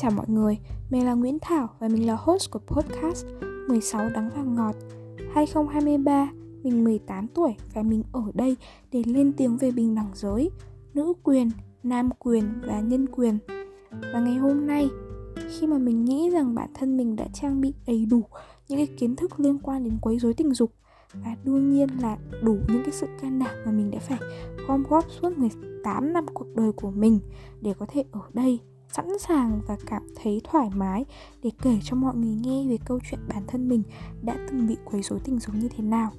chào mọi người, mình là Nguyễn Thảo và mình là host của podcast 16 đắng và ngọt 2023, mình 18 tuổi và mình ở đây để lên tiếng về bình đẳng giới, nữ quyền, nam quyền và nhân quyền. Và ngày hôm nay, khi mà mình nghĩ rằng bản thân mình đã trang bị đầy đủ những cái kiến thức liên quan đến quấy rối tình dục và đương nhiên là đủ những cái sự can đảm mà mình đã phải gom góp suốt 18 năm cuộc đời của mình để có thể ở đây sẵn sàng và cảm thấy thoải mái để kể cho mọi người nghe về câu chuyện bản thân mình đã từng bị quấy rối tình dục như thế nào.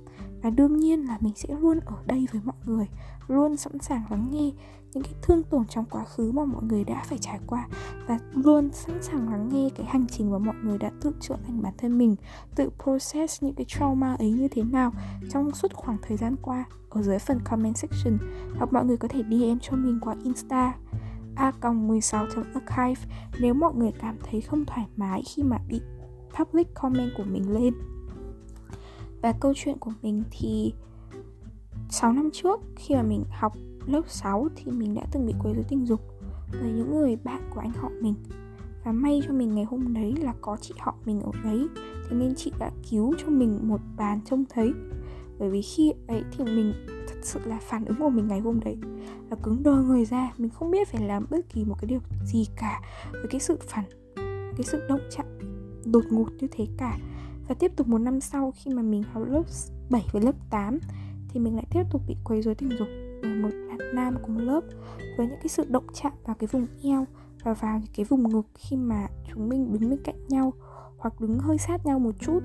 Và đương nhiên là mình sẽ luôn ở đây với mọi người, luôn sẵn sàng lắng nghe những cái thương tổn trong quá khứ mà mọi người đã phải trải qua và luôn sẵn sàng lắng nghe cái hành trình mà mọi người đã tự chữa thành bản thân mình, tự process những cái trauma ấy như thế nào trong suốt khoảng thời gian qua. Ở dưới phần comment section, hoặc mọi người có thể DM cho mình qua Insta a 16 archive nếu mọi người cảm thấy không thoải mái khi mà bị public comment của mình lên. Và câu chuyện của mình thì 6 năm trước, khi mà mình học lớp 6 thì mình đã từng bị quấy rối tình dục bởi những người bạn của anh họ mình. Và may cho mình ngày hôm đấy là có chị họ mình ở đấy, thế nên chị đã cứu cho mình một bàn trông thấy. Bởi vì khi ấy thì mình sự là phản ứng của mình ngày hôm đấy. Là cứng đơ người ra, mình không biết phải làm bất kỳ một cái điều gì cả với cái sự phản, cái sự động chạm, đột ngột như thế cả. Và tiếp tục một năm sau, khi mà mình học lớp 7 với lớp 8 thì mình lại tiếp tục bị quấy rối tình dục bởi một bạn nam cùng lớp với những cái sự động chạm vào cái vùng eo và vào cái vùng ngực khi mà chúng mình đứng bên cạnh nhau hoặc đứng hơi sát nhau một chút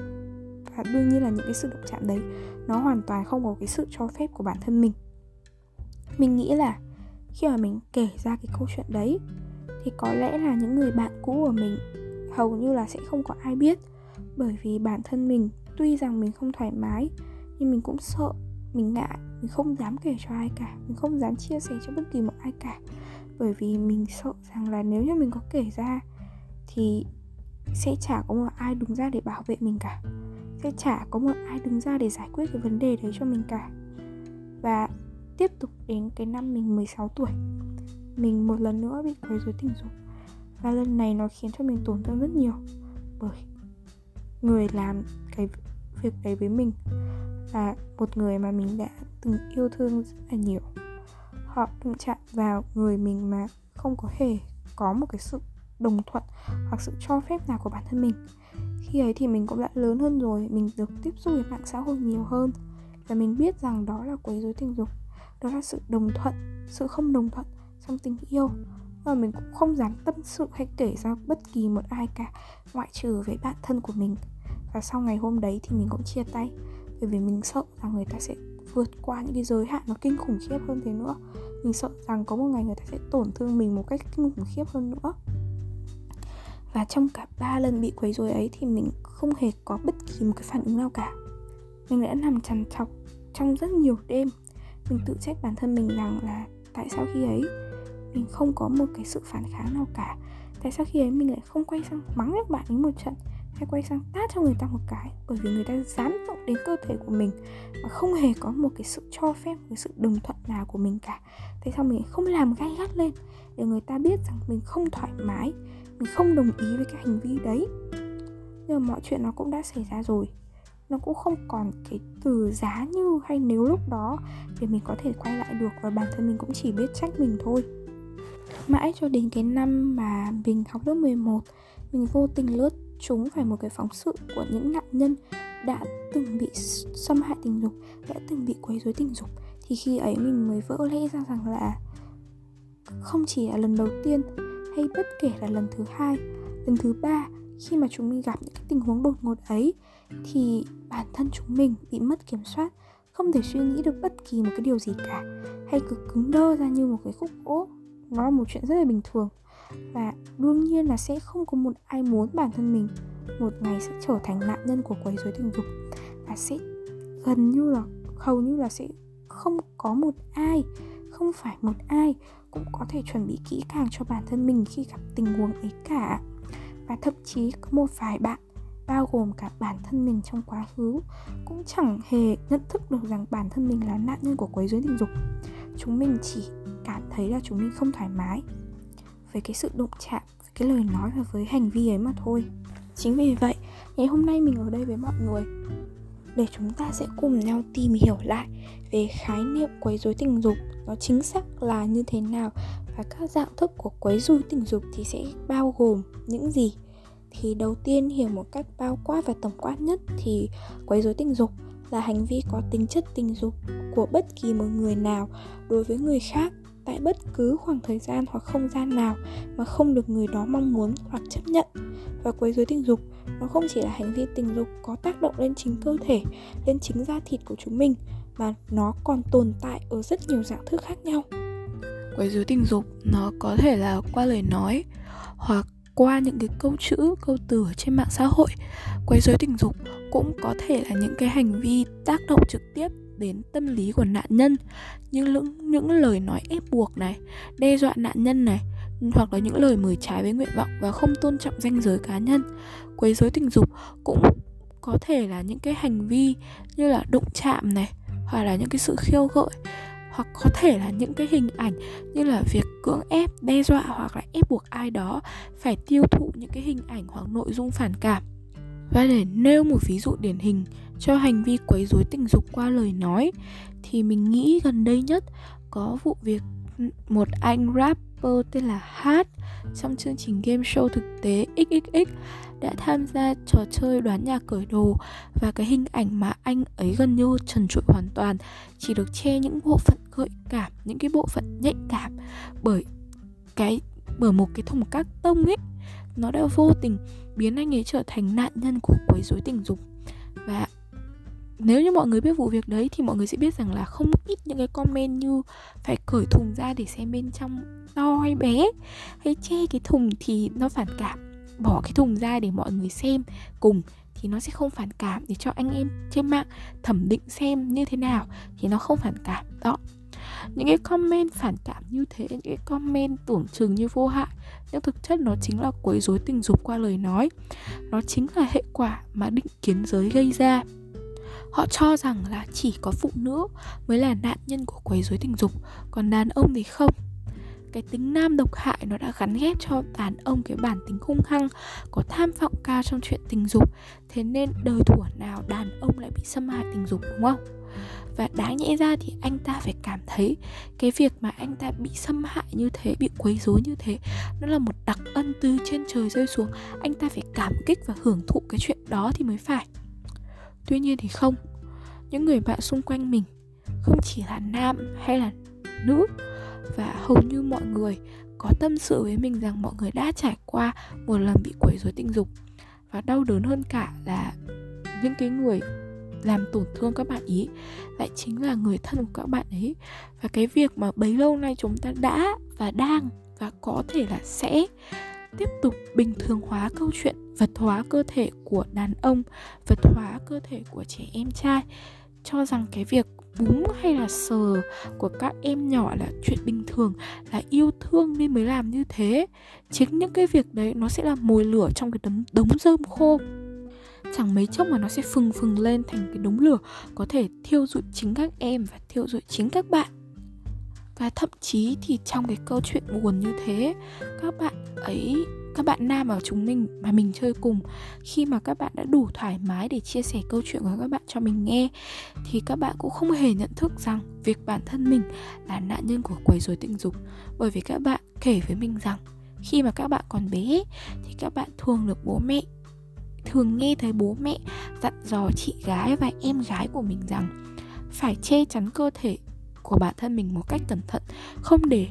và đương nhiên là những cái sự động chạm đấy, nó hoàn toàn không có cái sự cho phép của bản thân mình. Mình nghĩ là khi mà mình kể ra cái câu chuyện đấy, thì có lẽ là những người bạn cũ của mình hầu như là sẽ không có ai biết. Bởi vì bản thân mình, tuy rằng mình không thoải mái, nhưng mình cũng sợ, mình ngại, mình không dám kể cho ai cả, mình không dám chia sẻ cho bất kỳ một ai cả. Bởi vì mình sợ rằng là nếu như mình có kể ra, thì sẽ chả có một ai đứng ra để bảo vệ mình cả sẽ chả có một ai đứng ra để giải quyết cái vấn đề đấy cho mình cả. Và tiếp tục đến cái năm mình 16 tuổi. Mình một lần nữa bị quấy rối tình dục. Và lần này nó khiến cho mình tổn thương rất nhiều. Bởi người làm cái việc đấy với mình. Là một người mà mình đã từng yêu thương rất là nhiều. Họ đụng chạm vào người mình mà không có hề có một cái sự đồng thuận hoặc sự cho phép nào của bản thân mình khi ấy thì mình cũng đã lớn hơn rồi, mình được tiếp xúc với mạng xã hội nhiều hơn. Và mình biết rằng đó là quấy rối tình dục, đó là sự đồng thuận, sự không đồng thuận trong tình yêu. Và mình cũng không dám tâm sự hay kể ra bất kỳ một ai cả, ngoại trừ với bạn thân của mình. Và sau ngày hôm đấy thì mình cũng chia tay, bởi vì mình sợ rằng người ta sẽ vượt qua những cái giới hạn nó kinh khủng khiếp hơn thế nữa. Mình sợ rằng có một ngày người ta sẽ tổn thương mình một cách kinh khủng khiếp hơn nữa và trong cả ba lần bị quấy rối ấy thì mình không hề có bất kỳ một cái phản ứng nào cả. Mình đã nằm trằn trọc trong rất nhiều đêm. Mình tự trách bản thân mình rằng là tại sao khi ấy mình không có một cái sự phản kháng nào cả. Tại sao khi ấy mình lại không quay sang mắng các bạn ấy một trận, hay quay sang tát cho người ta một cái? Bởi vì người ta dám động đến cơ thể của mình mà không hề có một cái sự cho phép, một cái sự đồng thuận nào của mình cả. Tại sao mình không làm gay gắt lên để người ta biết rằng mình không thoải mái mình không đồng ý với cái hành vi đấy. Nhưng mà mọi chuyện nó cũng đã xảy ra rồi. Nó cũng không còn cái từ giá như hay nếu lúc đó để mình có thể quay lại được và bản thân mình cũng chỉ biết trách mình thôi. Mãi cho đến cái năm mà mình học lớp 11 mình vô tình lướt chúng phải một cái phóng sự của những nạn nhân đã từng bị xâm hại tình dục, đã từng bị quấy rối tình dục. Thì khi ấy mình mới vỡ lẽ ra rằng là không chỉ là lần đầu tiên hay bất kể là lần thứ hai, lần thứ ba khi mà chúng mình gặp những cái tình huống đột ngột ấy, thì bản thân chúng mình bị mất kiểm soát, không thể suy nghĩ được bất kỳ một cái điều gì cả. Hay cứ cứng đơ ra như một cái khúc gỗ, nó là một chuyện rất là bình thường. Và đương nhiên là sẽ không có một ai muốn bản thân mình một ngày sẽ trở thành nạn nhân của quấy rối tình dục. Và sẽ gần như là, hầu như là sẽ không có một ai không phải một ai cũng có thể chuẩn bị kỹ càng cho bản thân mình khi gặp tình huống ấy cả. Và thậm chí có một vài bạn, bao gồm cả bản thân mình trong quá khứ, cũng chẳng hề nhận thức được rằng bản thân mình là nạn nhân của quấy rối tình dục. Chúng mình chỉ cảm thấy là chúng mình không thoải mái với cái sự đụng chạm, với cái lời nói và với hành vi ấy mà thôi. Chính vì vậy, ngày hôm nay mình ở đây với mọi người để chúng ta sẽ cùng nhau tìm hiểu lại về khái niệm quấy rối tình dục. Nó chính xác là như thế nào và các dạng thức của quấy rối tình dục thì sẽ bao gồm những gì? Thì đầu tiên hiểu một cách bao quát và tổng quát nhất thì quấy rối tình dục là hành vi có tính chất tình dục của bất kỳ một người nào đối với người khác tại bất cứ khoảng thời gian hoặc không gian nào mà không được người đó mong muốn hoặc chấp nhận. Và quấy rối tình dục, nó không chỉ là hành vi tình dục có tác động lên chính cơ thể, lên chính da thịt của chúng mình, mà nó còn tồn tại ở rất nhiều dạng thức khác nhau. Quấy rối tình dục, nó có thể là qua lời nói hoặc qua những cái câu chữ, câu từ ở trên mạng xã hội. Quấy rối tình dục cũng có thể là những cái hành vi tác động trực tiếp đến tâm lý của nạn nhân. Như những những lời nói ép buộc này, đe dọa nạn nhân này, hoặc là những lời mời trái với nguyện vọng và không tôn trọng danh giới cá nhân, quấy rối tình dục cũng có thể là những cái hành vi như là đụng chạm này, hoặc là những cái sự khiêu gợi, hoặc có thể là những cái hình ảnh như là việc cưỡng ép, đe dọa hoặc là ép buộc ai đó phải tiêu thụ những cái hình ảnh hoặc nội dung phản cảm. Và để nêu một ví dụ điển hình cho hành vi quấy rối tình dục qua lời nói, thì mình nghĩ gần đây nhất có vụ việc một anh rapper tên là Hát trong chương trình game show thực tế XXX đã tham gia trò chơi đoán nhà cởi đồ và cái hình ảnh mà anh ấy gần như trần trụi hoàn toàn, chỉ được che những bộ phận gợi cảm, những cái bộ phận nhạy cảm bởi cái, bởi một cái thùng các tông ấy. Nó đã vô tình biến anh ấy trở thành nạn nhân của quấy rối tình dục. Và nếu như mọi người biết vụ việc đấy thì mọi người sẽ biết rằng là không ít những cái comment như phải cởi thùng ra để xem bên trong to hay bé, hay che cái thùng thì nó phản cảm. Bỏ cái thùng ra để mọi người xem cùng thì nó sẽ không phản cảm để cho anh em trên mạng thẩm định xem như thế nào thì nó không phản cảm, đó. Những cái comment phản cảm như thế, những cái comment tưởng chừng như vô hại, nhưng thực chất nó chính là quấy rối tình dục qua lời nói. Nó chính là hệ quả mà định kiến giới gây ra họ cho rằng là chỉ có phụ nữ mới là nạn nhân của quấy rối tình dục, còn đàn ông thì không. Cái tính nam độc hại nó đã gắn ghép cho đàn ông cái bản tính hung hăng, có tham vọng cao trong chuyện tình dục, thế nên đời thủa nào đàn ông lại bị xâm hại tình dục, đúng không? Và đáng nhẽ ra thì anh ta phải cảm thấy cái việc mà anh ta bị xâm hại như thế, bị quấy rối như thế, nó là một đặc ân từ trên trời rơi xuống. Anh ta phải cảm kích và hưởng thụ cái chuyện đó thì mới phải tuy nhiên thì không. Những người bạn xung quanh mình, không chỉ là nam hay là nữ, và hầu như mọi người có tâm sự với mình rằng mọi người đã trải qua một lần bị quấy rối tình dục. Và đau đớn hơn cả là những cái người làm tổn thương các bạn ý lại chính là người thân của các bạn ấy. Và cái việc mà bấy lâu nay chúng ta đã và đang và có thể là sẽ tiếp tục bình thường hóa câu chuyện vật hóa cơ thể của đàn ông, vật hóa cơ thể của trẻ em trai. Cho rằng cái việc búng hay là sờ của các em nhỏ là chuyện bình thường, là yêu thương nên mới làm như thế. Chính những cái việc đấy nó sẽ là mồi lửa trong cái đống đống rơm khô. Chẳng mấy chốc mà nó sẽ phừng phừng lên thành cái đống lửa có thể thiêu dụi chính các em và thiêu dụi chính các bạn và thậm chí thì trong cái câu chuyện buồn như thế, các bạn ấy, các bạn nam ở chúng mình, mà mình chơi cùng, khi mà các bạn đã đủ thoải mái để chia sẻ câu chuyện của các bạn cho mình nghe, thì các bạn cũng không hề nhận thức rằng việc bản thân mình là nạn nhân của quấy rối tình dục. Bởi vì các bạn kể với mình rằng, khi mà các bạn còn bé thì các bạn thường được bố mẹ, thường nghe thấy bố mẹ dặn dò chị gái và em gái của mình rằng, phải che chắn cơ thể của bản thân mình một cách cẩn thận, không để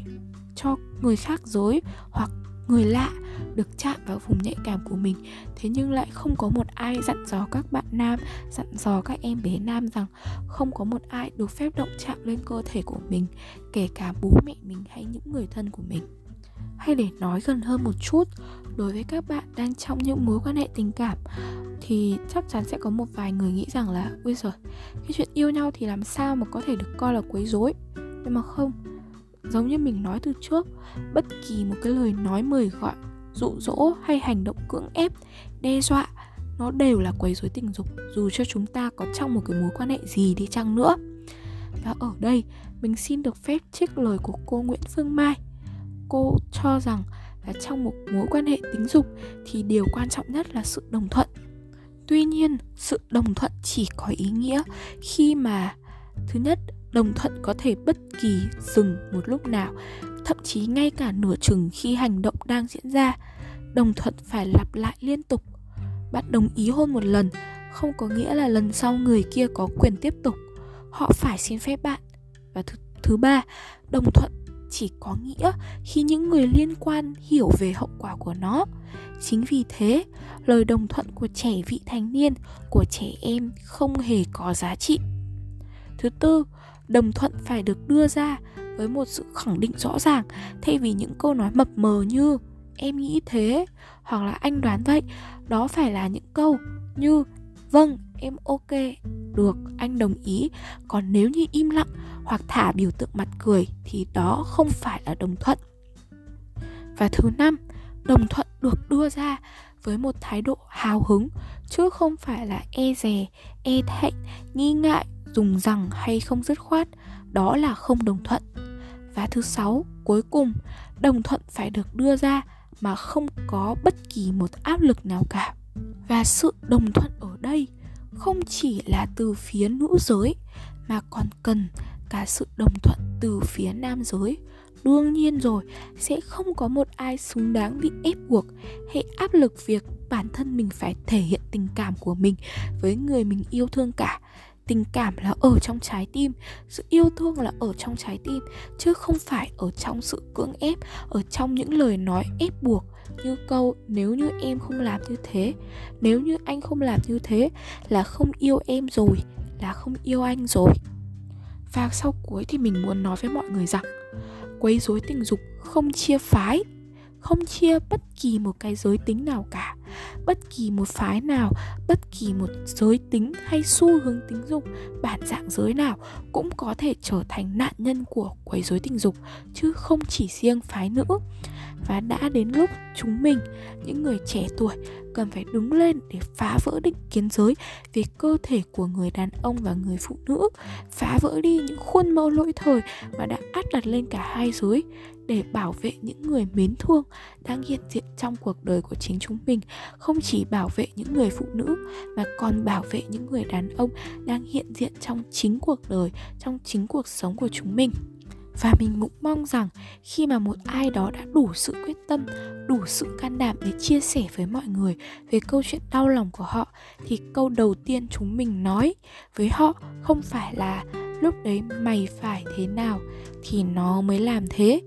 cho người khác dối hoặc người lạ được chạm vào vùng nhạy cảm của mình. Thế nhưng lại không có một ai dặn dò các bạn nam, dặn dò các em bé nam rằng không có một ai được phép động chạm lên cơ thể của mình, kể cả bố mẹ mình hay những người thân của mình. Hay để nói gần hơn một chút đối với các bạn đang trong những mối quan hệ tình cảm, thì chắc chắn sẽ có một vài người nghĩ rằng là, ui giời, cái chuyện yêu nhau thì làm sao mà có thể được coi là quấy rối? Nhưng mà không, giống như mình nói từ trước, bất kỳ một cái lời nói mời gọi, dụ dỗ hay hành động cưỡng ép, đe dọa, nó đều là quấy rối tình dục, dù cho chúng ta có trong một cái mối quan hệ gì đi chăng nữa. Và ở đây, mình xin được phép trích lời của cô Nguyễn Phương Mai. Cô cho rằng là trong một mối quan hệ tính dục thì điều quan trọng nhất là sự đồng thuận. Tuy nhiên sự đồng thuận chỉ có ý nghĩa khi mà thứ nhất đồng thuận có thể bất kỳ dừng một lúc nào thậm chí ngay cả nửa chừng khi hành động đang diễn ra. Đồng thuận phải lặp lại liên tục. Bạn đồng ý hôn một lần không có nghĩa là lần sau người kia có quyền tiếp tục. Họ phải xin phép bạn. Và thứ, thứ ba đồng thuận chỉ có nghĩa khi những người liên quan hiểu về hậu quả của nó. Chính vì thế, lời đồng thuận của trẻ vị thành niên, của trẻ em không hề có giá trị. Thứ tư, đồng thuận phải được đưa ra với một sự khẳng định rõ ràng thay vì những câu nói mập mờ như em nghĩ thế hoặc là anh đoán vậy đó phải là những câu như vâng em ok, được, anh đồng ý. Còn nếu như im lặng hoặc thả biểu tượng mặt cười thì đó không phải là đồng thuận. Và thứ năm, đồng thuận được đưa ra với một thái độ hào hứng, chứ không phải là e dè e thẹn, nghi ngại, dùng rằng hay không dứt khoát. Đó là không đồng thuận. Và thứ sáu, cuối cùng, đồng thuận phải được đưa ra mà không có bất kỳ một áp lực nào cả. Và sự đồng thuận ở đây không chỉ là từ phía nữ giới, mà còn cần cả sự đồng thuận từ phía nam giới. Đương nhiên rồi, sẽ không có một ai xứng đáng bị ép buộc hay áp lực việc bản thân mình phải thể hiện tình cảm của mình với người mình yêu thương cả tình cảm là ở trong trái tim, sự yêu thương là ở trong trái tim, chứ không phải ở trong sự cưỡng ép, ở trong những lời nói ép buộc. Như câu, nếu như em không làm như thế, nếu như anh không làm như thế là không yêu em rồi, là không yêu anh rồi. Và sau cuối thì mình muốn nói với mọi người rằng, quấy rối tình dục không chia phái, không chia bất kỳ một cái giới tính nào cả bất kỳ một phái nào, bất kỳ một giới tính hay xu hướng tính dục, bản dạng giới nào cũng có thể trở thành nạn nhân của quấy rối tình dục, chứ không chỉ riêng phái nữ và đã đến lúc chúng mình, những người trẻ tuổi, cần phải đứng lên để phá vỡ định kiến giới về cơ thể của người đàn ông và người phụ nữ phá vỡ đi những khuôn mẫu lỗi thời mà đã áp đặt lên cả hai giới để bảo vệ những người mến thương đang hiện diện trong cuộc đời của chính chúng mình. Không chỉ bảo vệ những người phụ nữ mà còn bảo vệ những người đàn ông đang hiện diện trong chính cuộc đời, trong chính cuộc sống của chúng mình và mình cũng mong rằng khi mà một ai đó đã đủ sự quyết tâm, đủ sự can đảm để chia sẻ với mọi người về câu chuyện đau lòng của họ, thì câu đầu tiên chúng mình nói với họ không phải là lúc đấy mày phải thế nào? thì nó mới làm thế,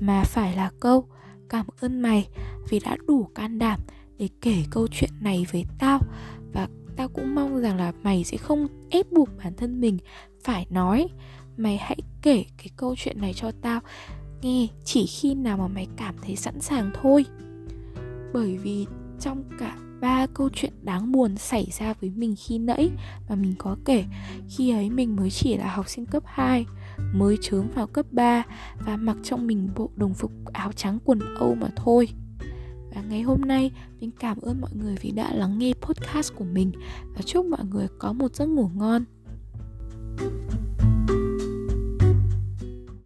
mà phải là câu cảm ơn mày vì đã đủ can đảm để kể câu chuyện này với tao. Và tao cũng mong rằng là mày sẽ không ép buộc bản thân mình phải nói mày hãy kể cái câu chuyện này cho tao nghe, chỉ khi nào mà mày cảm thấy sẵn sàng thôi bởi vì trong cả ba câu chuyện đáng buồn xảy ra với mình khi nãy mà mình có kể, khi ấy mình mới chỉ là học sinh cấp 2 mới chớm vào cấp 3 và mặc trong mình bộ đồng phục áo trắng quần Âu mà thôi. Và ngày hôm nay, mình cảm ơn mọi người vì đã lắng nghe podcast của mình và chúc mọi người có một giấc ngủ ngon.